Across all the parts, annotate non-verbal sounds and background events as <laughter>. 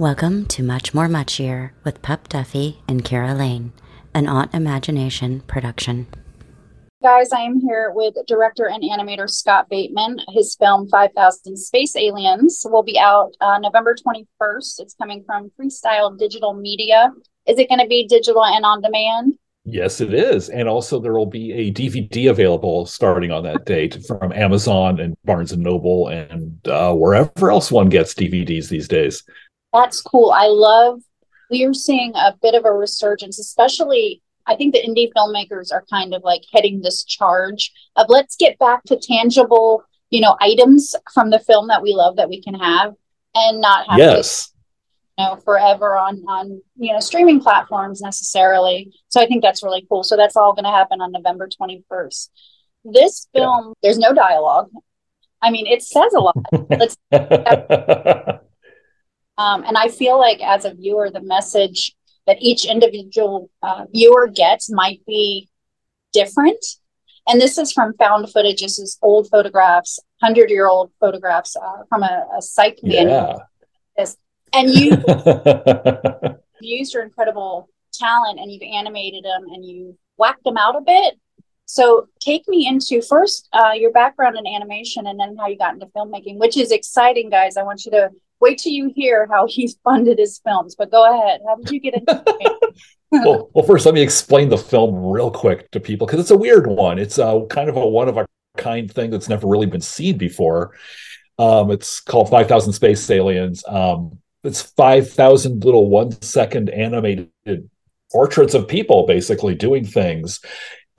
Welcome to Much More Muchier with Pup Duffy and Kara Lane, an Autimagination production. Guys, I am here with director and animator Scott Bateman. His film 5000 Space Aliens will be out uh, November 21st. It's coming from Freestyle Digital Media. Is it going to be digital and on demand? Yes, it is. And also there will be a DVD available starting on that date from Amazon and Barnes and Noble and uh, wherever else one gets DVDs these days. That's cool. I love we are seeing a bit of a resurgence, especially I think the indie filmmakers are kind of like heading this charge of let's get back to tangible, you know, items from the film that we love that we can have and not have yes. To, you know, forever on on you know streaming platforms necessarily. So I think that's really cool. So that's all going to happen on November 21st. This film, yeah. there's no dialogue. I mean, it says a lot. <laughs> Let's <laughs> Um, and I feel like as a viewer, the message that each individual uh, viewer gets might be different. And this is from found footage. This is old photographs, hundred year old photographs uh, from a, a psych yeah. And you <laughs> used your incredible talent and you've animated them and you whacked them out a bit. So take me into first uh, your background in animation and then how you got into filmmaking, which is exciting, guys. I want you to wait till you hear how he's <laughs> funded his films. But go ahead. How did you get into it? <laughs> well, well, first, let me explain the film real quick to people because it's a weird one. It's a kind of a one of a kind thing that's never really been seen before. Um, it's called 5000 Space Aliens. Um, it's 5,000 little one second animated portraits of people basically doing things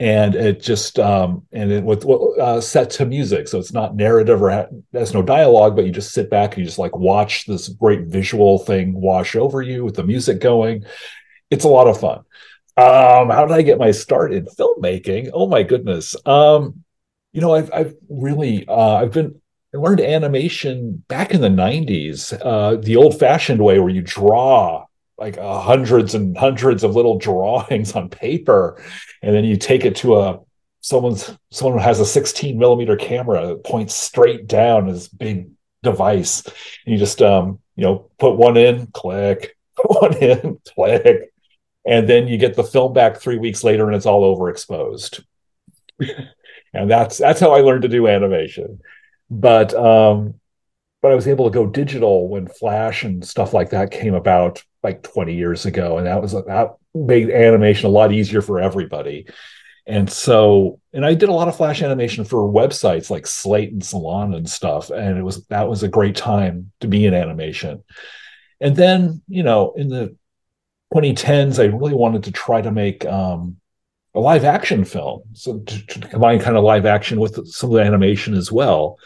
and it just um, and it with uh, set to music. So it's not narrative or there's no dialogue but you just sit back and you just like watch this great visual thing wash over you with the music going. It's a lot of fun. Um, how did i get my start in filmmaking? Oh my goodness. Um, you know i've, I've really uh, i've been I learned animation back in the 90s, uh, the old fashioned way where you draw like uh, hundreds and hundreds of little drawings on paper. And then you take it to a someone's someone has a 16 millimeter camera that points straight down this big device. And you just um you know put one in click <laughs> put one in click. And then you get the film back three weeks later and it's all overexposed <laughs> and that's that's how i learned to do animation. But um but I was able to go digital when Flash and stuff like that came about like 20 years ago, and that was that made animation a lot easier for everybody. And so, and I did a lot of Flash animation for websites like Slate and Salon and stuff, and it was that was a great time to be in animation. And then, you know, in the 2010s, I really wanted to try to make um, a live action film, so to, to combine kind of live action with some of the animation as well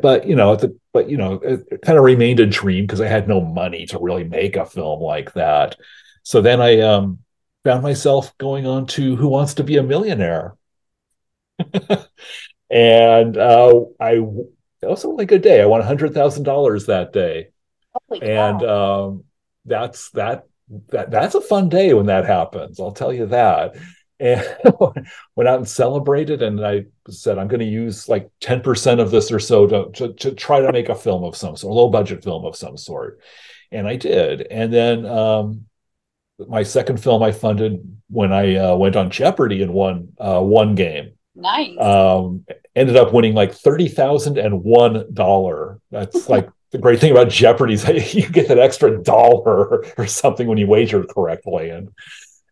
but you know, the, but you know, it, it kind of remained a dream because I had no money to really make a film like that. So then I um, found myself going on to Who Wants to Be a Millionaire, <laughs> and uh, I that was a really good day. I won hundred thousand dollars that day, and um, that's that that that's a fun day when that happens. I'll tell you that and <laughs> went out and celebrated and i said i'm going to use like 10% of this or so to, to, to, try to make a film of some sort a low budget film of some sort. And i did. And then um, my second film i funded when i uh, went on jeopardy and won uh, one game. Nice. Um, ended up winning like $30001 that's like the great thing about jeopardy is <laughs> you get that extra dollar or something when you wager correctly. And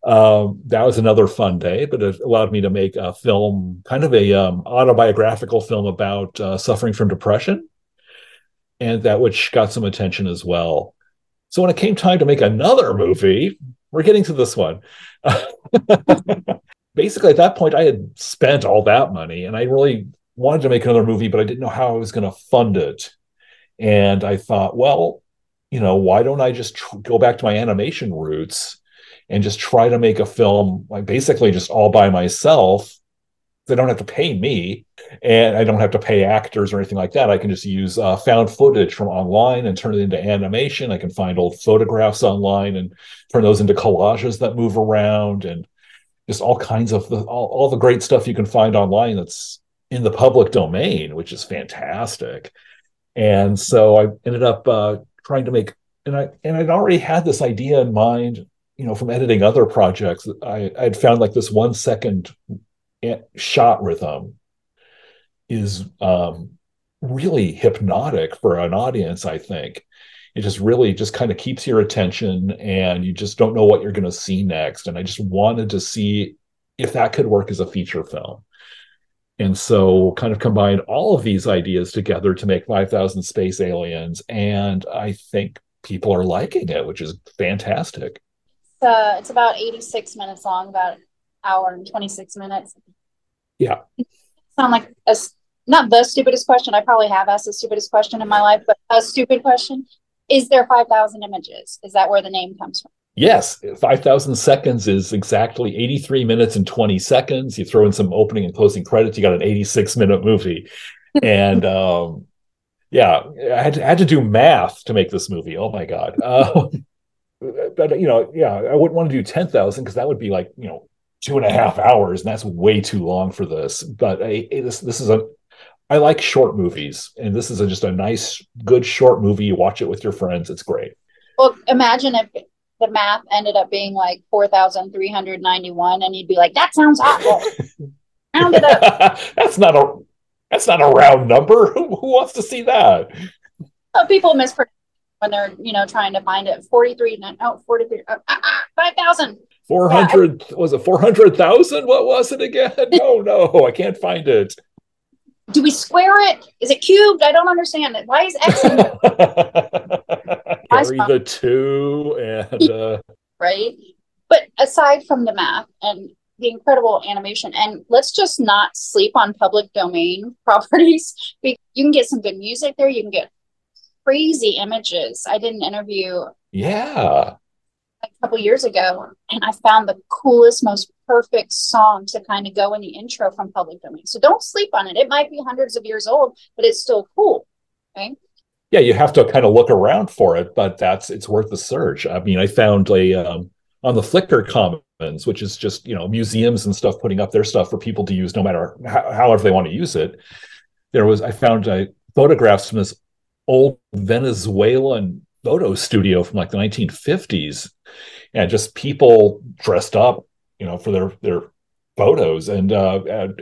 um, that was another fun day, but it allowed me to make a film, kind of a um, autobiographical film about uh, suffering from depression, and that which got some attention as well. So when it came time to make another movie, we're getting to this one. <laughs> Basically, at that point, I had spent all that money, and I really wanted to make another movie, but I didn't know how I was going to fund it. And I thought, well, you know, why don't I just tr- go back to my animation roots? And just try to make a film like basically just all by myself they don't have to pay me and i don't have to pay actors or anything like that. I can just use uh, found footage from online and turn it into animation. I can find old photographs online and turn those into collages that move around and just all kinds of the, all, all the great stuff you can find online that's in the public domain which is fantastic. And so i ended up uh, trying to make and I and I'd already had this idea in mind, you know, from editing other projects. I I'd found like this one second shot rhythm is um, really hypnotic for an audience. I think it just really just kind of keeps your attention, and you just don't know what you're going to see next. And I just wanted to see if that could work as a feature film. And so, kind of combine all of these ideas together to make 5,000 Space Aliens. And I think people are liking it, which is fantastic. Uh, it's about 86 minutes long, about an hour and 26 minutes. Yeah. Sound like a, not the stupidest question. I probably have asked the stupidest question in my life, but a stupid question. Is there 5,000 images? Is that where the name comes from? Yes, 5,000 seconds is exactly 83 minutes and 20 seconds. You throw in some opening and closing credits, you got an 86 minute movie. and um, yeah, I had, to, I had to do math to make this movie. Oh my God. Um, but, you know, yeah, I wouldn't want to do 10,000 because that would be like, you know, two and a half hours, and that's way too long for this. But I, this, this is a, I like short movies, and this is a, just a nice, good short movie. You watch it with your friends. It's great. Well, imagine if the math ended up being like 4,391 and you'd be like, that sounds awful. <laughs> Round it up. <laughs> that's not a that's not a round number. <laughs> Who, who wants to see that? Oh, people mispronounce when they're, you know, trying to find it. 43, no, 43, uh, uh, 5,000. 400, yeah. was it 400,000? What was it again? No, no, I can't find it. Do we square it? Is it cubed? I don't understand it. Why is X? <laughs> Carry the two and. Uh... right. But aside from the math and the incredible animation. And let's just not sleep on public domain <laughs> properties. You can get some good music there. You can get crazy images. I did an interview. Yeah. A couple years ago, and I found the coolest, most perfect song to kind of go in the intro from public domain. So don't sleep on it. It might be hundreds of years old, but it's still cool. Okay. Yeah, you have to kind of look around for it, but that's it's worth the search. I mean, I found a um, on the Flickr Commons, which is just you know museums and stuff putting up their stuff for people to use, no matter how, however they want to use it. There was I found uh, photographs from this old Venezuelan photo studio from like the 1950s, and just people dressed up, you know, for their their photos, and, uh, and,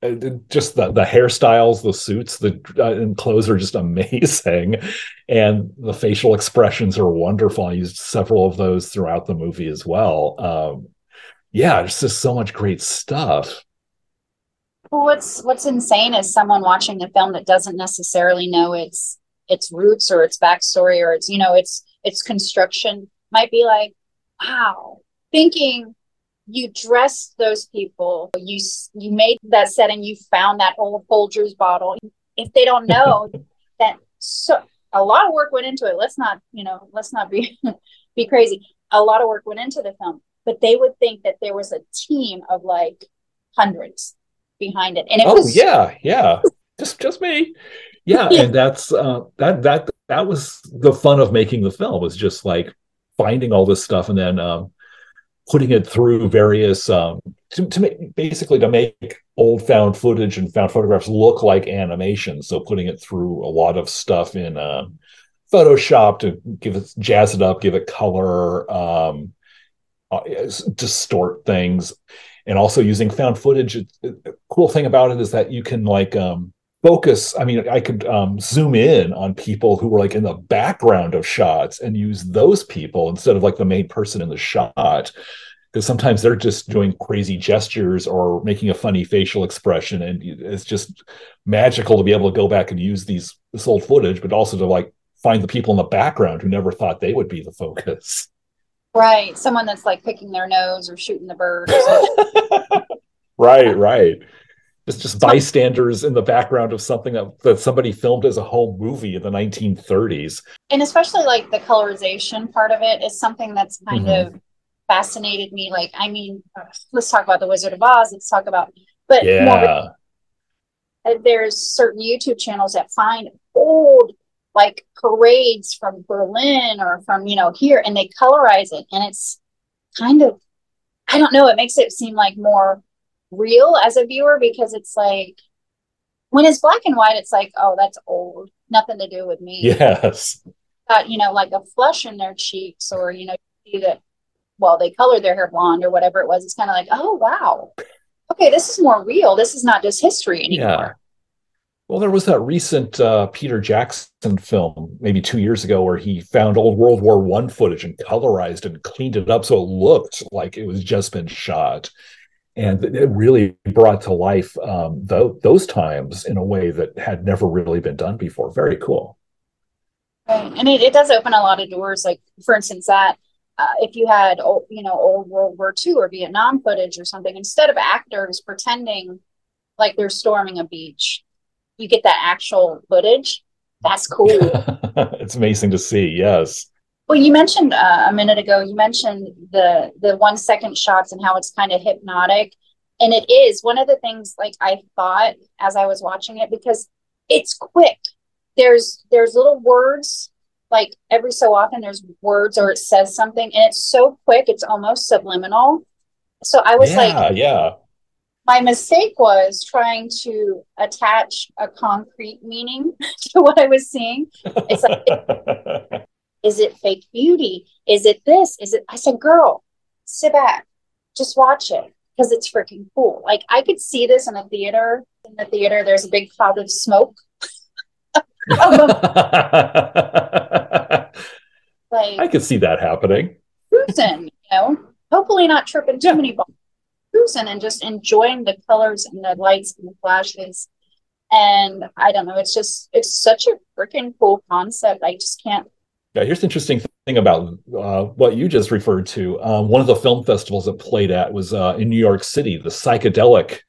and just the, the hairstyles, the suits, the uh, and clothes are just <laughs> amazing, and the facial expressions are wonderful. I used several of those throughout the movie as well. Um, yeah, it's just so much great stuff. Well, what's what's insane is someone watching the film that doesn't necessarily know its its roots or its backstory or its you know its its construction might be like, wow, thinking you dressed those people you you made that setting you found that old folgers bottle. If they don't <laughs> know that so a lot of work went into it. Let's not you know let's not be <laughs> be crazy. A lot of work went into the film but they would think that there was a team of like hundreds behind it. And it oh was yeah yeah. Just just me yeah, yeah. and that's uh that that that was the fun of making the film was just like finding all this stuff and then um putting it through various um, to, to make basically to make old found footage and found photographs look like animation. So putting it through a lot of stuff in uh, Photoshop to give it jazz it up, give it color, um, uh, distort things, and also using found footage. The cool thing about it is that you can like um, focus i mean i could um, zoom in on people who were like in the background of shots and use those people instead of like the main person in the shot. Because sometimes they're just doing crazy gestures or making a funny facial expression and it's just magical to be able to go back and use these this old footage but also to like find the people in the background who never thought they would be the focus. Right. Someone that's like picking their nose or shooting the bird <laughs> right right just just bystanders in the background of something that, that somebody filmed as a whole movie in the 1930s and especially like the colorization part of it is something that's kind mm-hmm. of fascinated me. Like i mean let's talk about the wizard of oz. Let's talk about but yeah. more, there's certain youtube channels that find old like parades from berlin or from you know here and they colorize it. And it's kind of i don't know it makes it seem like more real as a viewer because it's like when it's black and white, it's like, oh, that's old, nothing to do with me. Yes. got, you know, like a flush in their cheeks, or, you know, see that, well, they colored their hair blonde or whatever it was. It's kind of like, oh, wow. Okay, this is more real. This is not just history anymore. Yeah. Well, there was that recent uh, Peter Jackson film, maybe two years ago, where he found old World War One footage and colorized and cleaned it up so it looked like it was just been shot, and it really brought to life um, th- those times in a way that had never really been done before. Very cool. Right. And it, it does open a lot of doors. Like, for instance, that uh, if you had, old, you know, old World War II or Vietnam footage or something, instead of actors pretending like they're storming a beach, you get that actual footage. That's cool. <laughs> it's amazing to see. Yes. Well, you mentioned uh, a minute ago. You mentioned the the one second shots and how it's kind of hypnotic, and it is one of the things. Like I thought as I was watching it because it's quick. There's there's little words like every so often there's words or it says something and it's so quick it's almost subliminal so i was yeah, like yeah my mistake was trying to attach a concrete meaning <laughs> to what I was seeing. It's like, <laughs> is it fake beauty? Is it this? Is it? I said, girl, sit back, just watch it because it's freaking cool. Like I could see this in a theater. In the theater, there's a big cloud of smoke. <laughs> like I could see that happening. Cruising, you know, hopefully not tripping too yeah. many balls cruising and just enjoying the colors and the lights and the flashes. And I don't know, it's just it's such a freaking cool concept. I just can't. Yeah, here's the interesting thing about uh, what you just referred to. Um, one of the film festivals that played at was uh, in New York City, the Psychedelic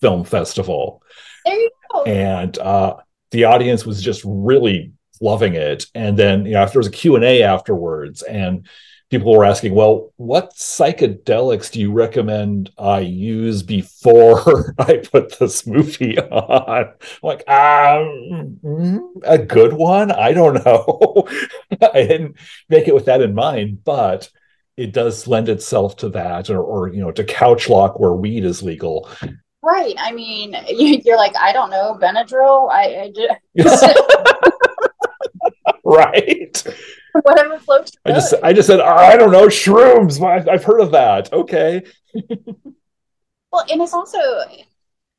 Film Festival. There you go. And uh, the audience was just really loving it. And then you know, after there was a Q and A afterwards, and people were asking, well, what psychedelics do you recommend I use before <laughs> I put this movie <laughs> on? I'm like, um, a good one? I don't know. <laughs> I didn't make it with that in mind, but it does lend itself to that, or, or you know, to couch lock where weed is legal. Right. I mean, you're like, I don't know, Benadryl. I, I just. right <laughs> whatever floats. I just I just said ah, I don't know shrooms. I've heard of that. Okay. <laughs> well, and it's also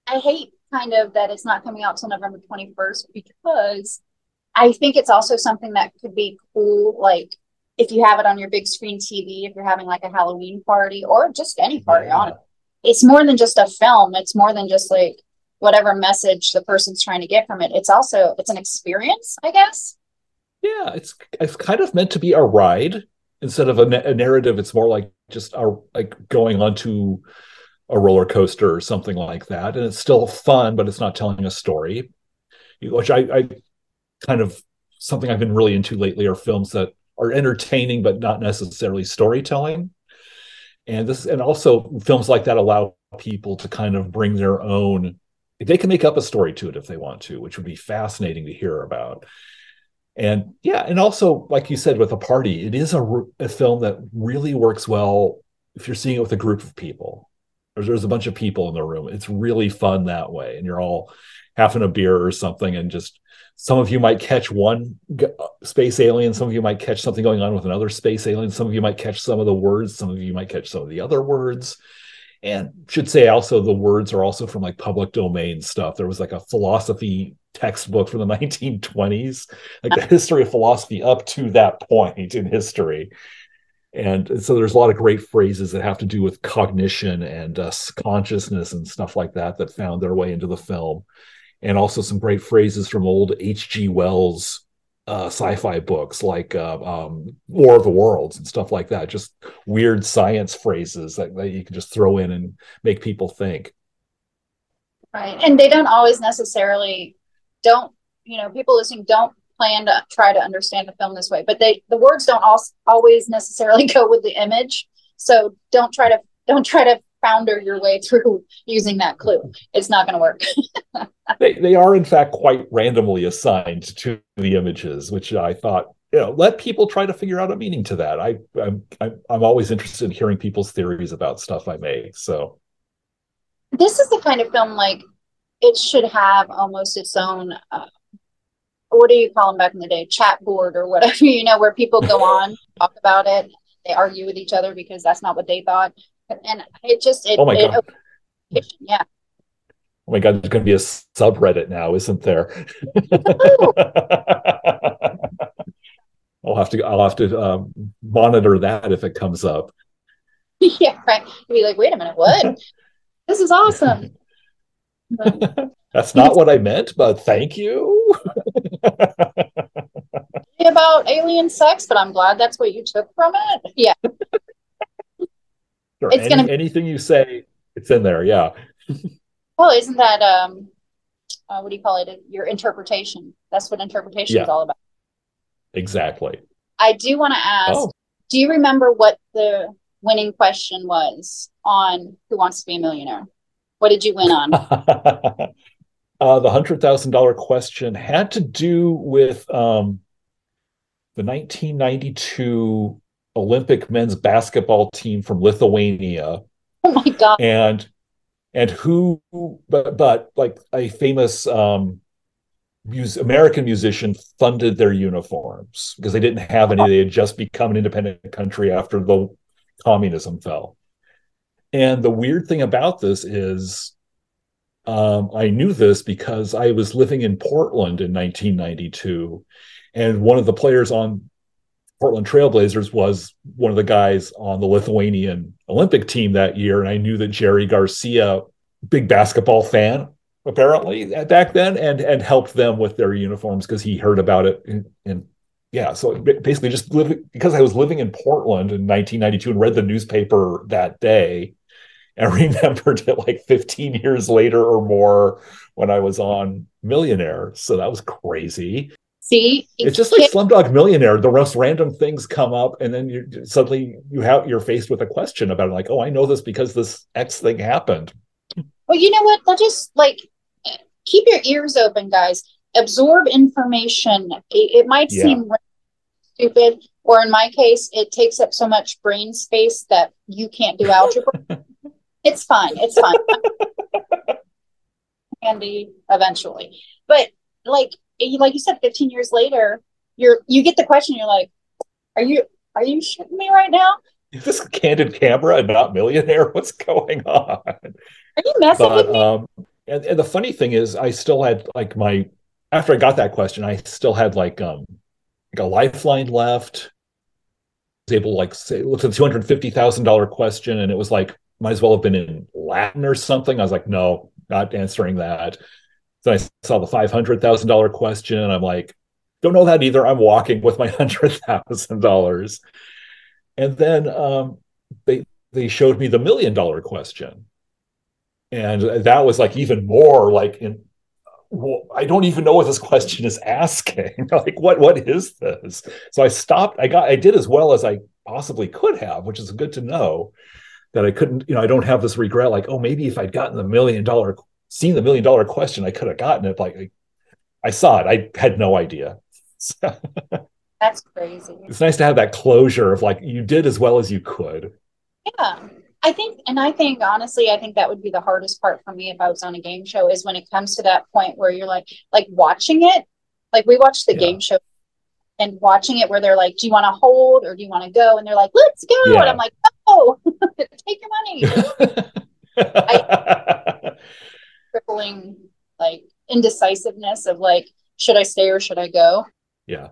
I hate kind of that it's not coming out till November twenty first because I think it's also something that could be cool, like if you have it on your big screen TV, if you're having like a Halloween party or just any party yeah. on it. It's more than just a film. It's more than just like whatever message the person's trying to get from it. It's also it's an experience, I guess. Yeah, it's it's kind of meant to be a ride instead of a, a narrative. It's more like just a, like going onto a roller coaster or something like that, and it's still fun, but it's not telling a story. Which I, I kind of something I've been really into lately are films that are entertaining but not necessarily storytelling. And this and also films like that allow people to kind of bring their own they can make up a story to it if they want to, which would be fascinating to hear about and yeah and also like you said with a party it is a, a film that really works well if you're seeing it with a group of people. There's, there's a bunch of people in the room. It's really fun that way and you're all having a beer or something and just some of you might catch one uh, space alien some of you might catch something going on with another space alien some of you might catch some of the words some of you might catch some of the other words. And should say also the words are also from like public domain stuff. There was like a philosophy textbook from the <laughs> 1920s, like the history of philosophy up to that point in history. And so there's a lot of great phrases that have to do with cognition and uh, consciousness and stuff like that that found their way into the film. And also some great phrases from old H.G. Wells uh, sci-fi books like uh, um, War of the Worlds and stuff like that. Just weird science phrases that, that you can just throw in and make people think. Right, and they don't always necessarily don't you know people listening don't plan to try to understand the film this way but they the words don't all, always necessarily <laughs> go with the image. So don't try to don't try to founder your way through <laughs> using that clue. It's not going to work. <laughs> They, they are in fact quite randomly assigned to the images which i thought you know let people try to figure out a meaning to that. I i'm i'm always interested in hearing people's theories about stuff i make so. This is the kind of film like it should have almost its own uh, what do you call them back in the day? Chat board or whatever, <laughs> you know, where people go <laughs> on, talk about it, they argue with each other because that's not what they thought. And it just, it, Oh my it- God. yeah. Oh my god, there's going to be a subreddit now, isn't there? <laughs> I'll have to I'll have to um, monitor that if it comes up. yeah, right. You'd be like, wait a minute, what? this is awesome. <laughs> That's not what I meant, but thank you. <laughs> about alien sex, but I'm glad that's what you took from it. Yeah. Or It's any- gonna- anything you say, it's in there. Yeah, <laughs> Well, isn't that um uh, what do you call it? Your interpretation. That's what interpretation is all about. exactly. I do want to ask, Oh. do you remember what the winning question was on Who Wants to Be a Millionaire? What did you win on? <laughs> uh, the hundred thousand dollar question had to do with um, the 1992 Olympic men's basketball team from Lithuania, oh my god. and and who, but but like a famous um, mus- American musician funded their uniforms because they didn't have any; they had just become an independent country after the communism fell. And the weird thing about this is, um, I knew this because I was living in Portland in 1992, and one of the players on Portland Trailblazers was one of the guys on the Lithuanian Olympic team that year, and I knew that Jerry Garcia, big basketball fan, apparently back then, and and helped them with their uniforms because he heard about it. And yeah, so basically, just living because I was living in Portland in 1992 and read the newspaper that day, <laughs> and remembered it like 15 years later or more when I was on Millionaire. So that was crazy. See, It's just like Slumdog Millionaire. The most random things come up, and then you suddenly you have you're faced with a question about it, like, oh, I know this because this X thing happened. well, you know what? They'll just like keep your ears open, guys. Absorb information. It, it might Yeah. seem stupid, or in my case, it takes up so much brain space that you can't do <laughs> algebra. It's fine. It's fine. <laughs> Handy eventually, but like you- like you said, fifteen years later, you're you get the question. You're like, are you are you shooting me right now? Is <laughs> this candid camera and not Millionaire? What's going on? Are you messing with me? um, and, and the funny thing is, I still had like my after I got that question, I still had like um like a lifeline left. I was able to like say look at the two hundred fifty thousand dollar question, and it was like might as well have been in Latin or something. I was like, no, not answering that. Then I saw the five hundred thousand dollar question, and I'm like, don't know that either. I'm walking with my <laughs> hundred thousand dollars, and then um, they they showed me the million dollar question, and that was like even more like in. Well, I don't even know what this question is asking. <laughs> like, what what is this? So I stopped. I got. I did as well as I possibly could have, which is good to know that I couldn't. You know, I don't have this regret. Like, oh, maybe if I'd gotten the million dollar, seen the million dollar question, I could have gotten it. Like, I, I saw it. I had no idea. So <laughs> That's crazy. it's nice to have that closure of like you did as well as you could. Yeah. I think, and I think honestly, I think that would be the hardest part for me if I was on a game show is when it comes to that point where you're like, like watching it. Like we watched the Yeah. game show and watching it where they're like, do you want to hold or do you want to go? And they're like, let's go. Yeah. And I'm like, no, <laughs> take your money. <laughs> Crippling like indecisiveness of like, should I stay or should I go? Yeah.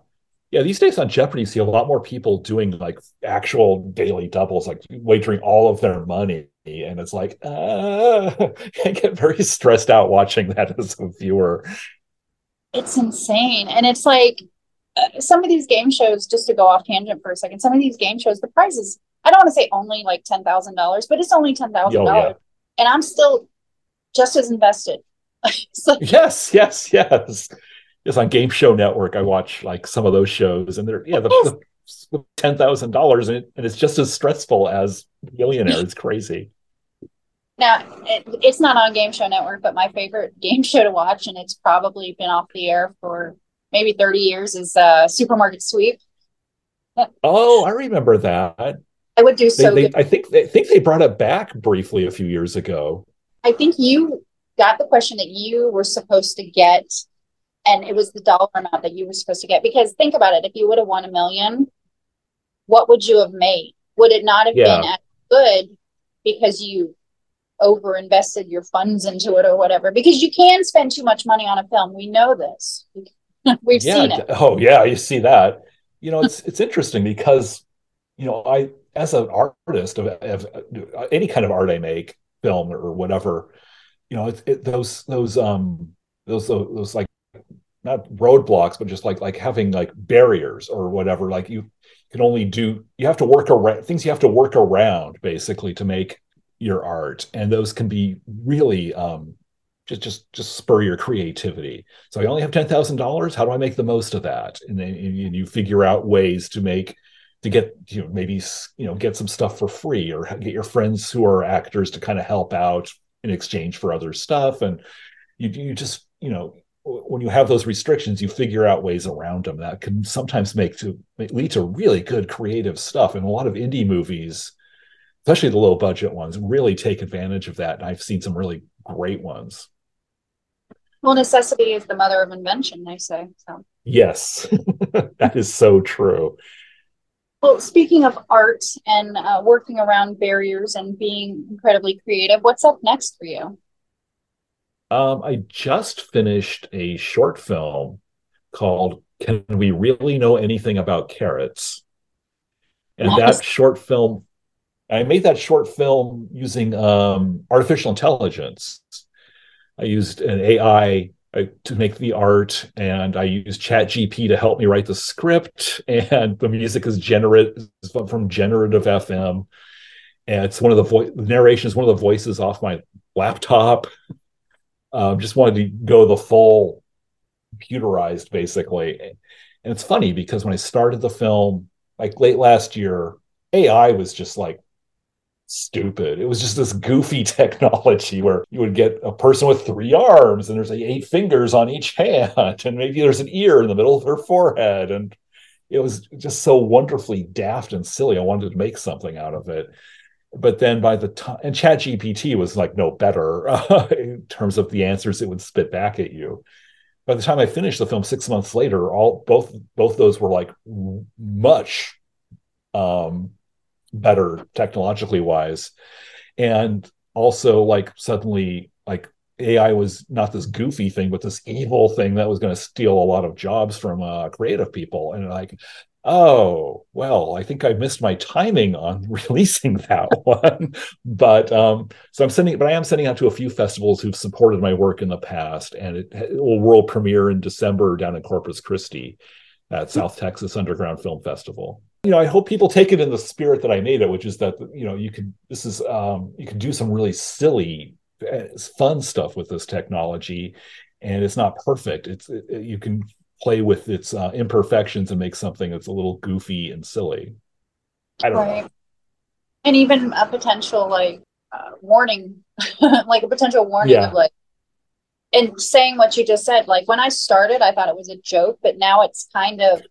Yeah, these days on Jeopardy, you see a lot more people doing like actual daily doubles, like wagering all of their money. And it's like, uh, <laughs> I get very stressed out watching that as a viewer. It's insane. And it's like uh, some of these game shows, just to go off tangent for a second, some of these game shows, the prizes, I don't want to say only like $10,000, but it's only $10,000. Oh. And I'm still just as invested. <laughs> like, Yes, yes, yes. Yes, on Game Show Network, I watch like some of those shows, and they're yeah, the, the ten thousand dollars, and and it's just as stressful as Millionaire. It's crazy. now, it, it's not on Game Show Network, but my favorite game <laughs> show to watch, and it's probably been off the air for maybe 30 years, is uh, Supermarket Sweep. Oh, I remember that. I would do so they, good. I think they I think they brought it back briefly a few years ago. I think you got the question that you were supposed to get and it was the dollar amount that you were supposed to get. Because think about it, if you would have won a million, what would you have made? Would it not have Yeah. been as good because you over invested your funds into it or whatever? Because you can spend too much money on a film. We know this. <laughs> We've yeah. seen it. Oh, yeah. You see that. You know, it's it's interesting because you know I as an artist of, of any kind of art I make, film or whatever, you know, it's it, those those um those those like not roadblocks, but just like like having like barriers or whatever. Like you can only do you have to work around things you have to work around basically to make your art, and those can be really um just just just spur your creativity. So I only have ten thousand dollars. How do I make the most of that? And then and you figure out ways to make to get you know maybe you know get some stuff for free or get your friends who are actors to kind of help out in exchange for other stuff. And you you just you know when you have those restrictions you figure out ways around them that can sometimes make to lead to really good creative stuff. And a lot of indie movies especially the low budget ones really take advantage of that. And i've seen some really great ones. Well, necessity is the mother of invention, they say. So, yes. <laughs> That is so true well, speaking of art and uh, working around barriers and being incredibly creative, what's up next for you? Um, I just finished a short film called Can We Really Know Anything About Carrots? And Nice. that short film, I made that short film using um, artificial intelligence. I used an AI uh, to make the art, and I used ChatGP to help me write the script. And the music is generate from Generative FM, and it's one of the voice narration is one of the voices off my laptop um, just wanted to go the full computerized basically and it's funny because when i started the film like late last year ai was just like stupid. It was just this goofy <laughs> technology where you would get a person with three arms and there's like eight fingers on each <laughs> hand and maybe there's an ear in the middle of their forehead and it was just so wonderfully daft and silly. I wanted to make something out of it. But then by the time and chat gpt was like no better <laughs> in terms of the answers it would spit back at you. By the time i finished the film six months later all both both those were like much um better technologically wise. And also like suddenly like ai was not this goofy thing but this evil thing that was going to steal a lot of jobs from uh, creative people. And like oh well i think i missed my timing on <laughs> releasing that one. But um so i'm sending but i am sending out to a few festivals who've supported my work in the past. And it, it will world premiere in december down in corpus christi at south texas underground film festival you know i hope people take it in the spirit that i made it which is that you know you could this is um you can do some really silly uh, fun stuff with this technology and it's not perfect it's it, you can play with its uh, imperfections and make something that's a little goofy and silly. I don't Right. know. And even a potential like uh, warning, <laughs> like a potential warning Yeah. of like, and saying what you just said. Like when I started, I thought it was a joke, but now it's kind of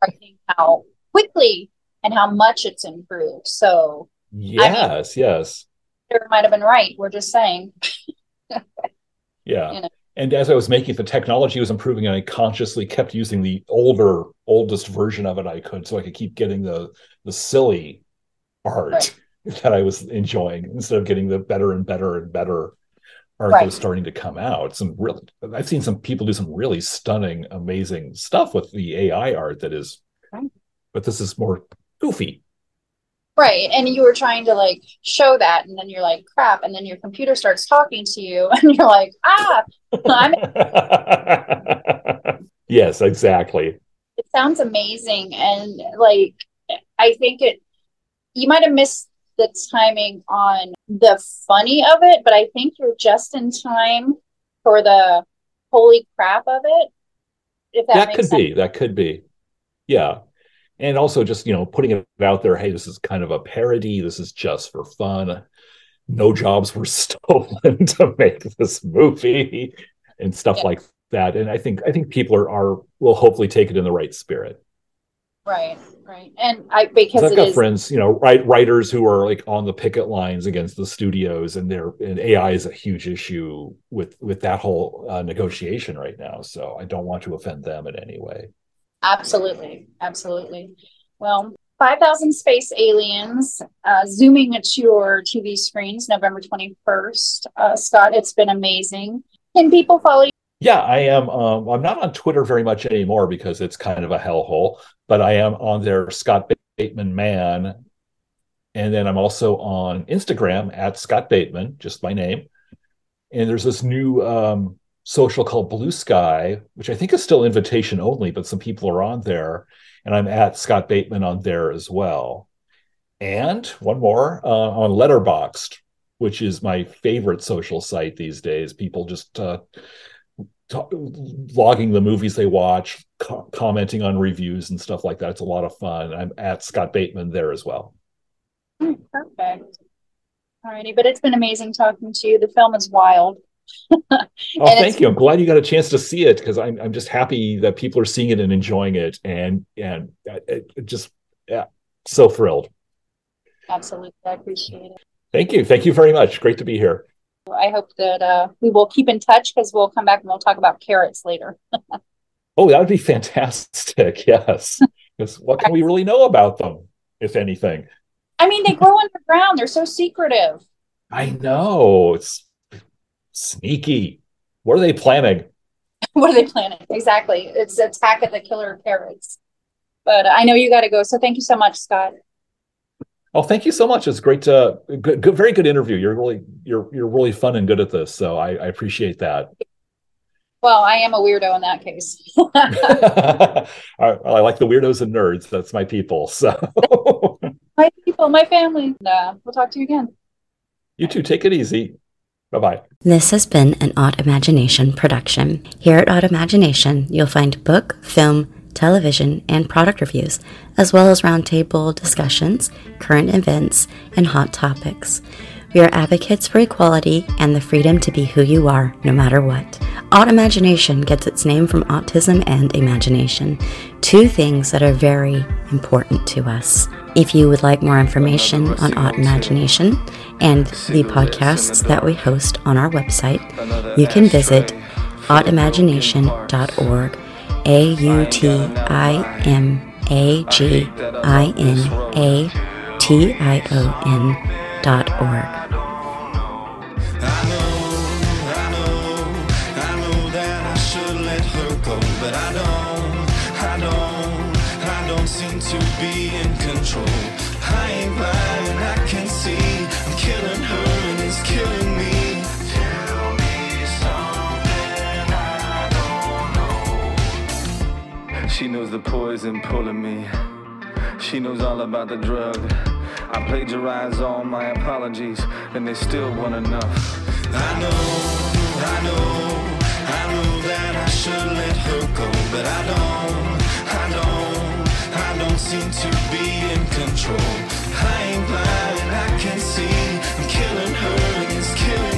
frightening how quickly and how much it's improved. So Yes, yes, it might have been right. We're just saying. <laughs> yeah. You know. And as I was making the technology was improving, and I consciously kept using the older, oldest version of it I could, so I could keep getting the the silly art Right. <laughs> that I was enjoying instead of getting the better and better and better art Right. that was starting to come out. Some really, I've seen some people do some really stunning, amazing stuff with the AI art that is. But this is more goofy. Right. And you were trying to like show that, and then you're like, crap. And then your computer starts talking to you, <laughs> and you're like, ah, I'm <laughs> yes, exactly. it sounds amazing and like i think it you might have missed the timing on the funny of it but i think you're just in time for the holy crap of it if that, That, could sense be. That could be. Yeah. And also just, you know, putting it out there, hey, this is kind of a parody. This is just for fun. No jobs were <laughs> stolen to make this movie and stuff Yeah. like that. And I think I think people are are will hopefully take it in the right spirit. Right, right, and I because I've got is, friends, you know, write writers who are like on the picket lines against the studios, and they're and AI is a huge issue with with that whole uh, negotiation right now. So I don't want to offend them in any way. Absolutely, absolutely. Well, 5,000 Space Aliens, uh, zooming at your TV screens November 21st. Uh, Scott, it's been amazing. Can people follow you? Yeah, I am. Um, I'm not on Twitter very much anymore because it's kind of a hellhole, but I am on there, Scott Bateman Man. And then I'm also on Instagram at Scott Bateman, just my name. And there's this new um, social called Blue Sky, which I think is still invitation only, but some people are on there. And I'm at Scott Bateman on there as well. And one more uh, on Letterboxd, which is my favorite social site these days. People just uh, logging the movies they watch, co- commenting on reviews and stuff like that. It's a lot of fun. I'm at Scott Bateman there as well. Hmm, perfect. All righty, but it's been amazing talking to you. The film is wild. <laughs> oh, thank you. I'm glad you got a chance to see it because I'm I'm just happy that people are seeing it and enjoying it, and and it, it just yeah, so thrilled. Absolutely, I appreciate it. Thank you, thank you very much. Great to be here. I hope that uh, we will keep in touch because we'll come back and we'll talk about carrots later. <laughs> oh, that would be fantastic. <laughs> Yes, because what can we really know about them, if anything? I mean, they grow underground. They're so secretive. I know. It's sneaky. What are they planning? <laughs> what are they planning? Exactly. It's attack of the killer carrots. But I know you got to go. So thank you so much, Scott. Oh, thank you so much. It's great to good, good, very good interview. You're really you're you're really fun and good at this. So I, I appreciate that. Well, I am a weirdo in that case. <laughs> I, I, like the weirdos and nerds. That's my people. So <laughs> my people, my family. Nah, we'll talk to you again. You too. Take it easy. Bye bye. This has been an Autimagination production. Here at Autimagination, you'll find book, film, television, and product reviews, as well as roundtable discussions, current events, and hot topics. We are advocates for equality and the freedom to be who you are, no matter what. Autimagination gets its name from autism and imagination, two things that are very important to us. If you would like more information on Autimagination and the podcasts that we host on our website, you can visit autimagination.org, A U T I M A G I N A T I O N dot org. She knows the poison pulling me. She knows all about the drug. I plagiarize all my apologies, and they still want enough. I know, I know, I know that I should let her go, but I don't, I don't I don't seem to be in control. I ain't blind, I can see. I'm killing her and it's killing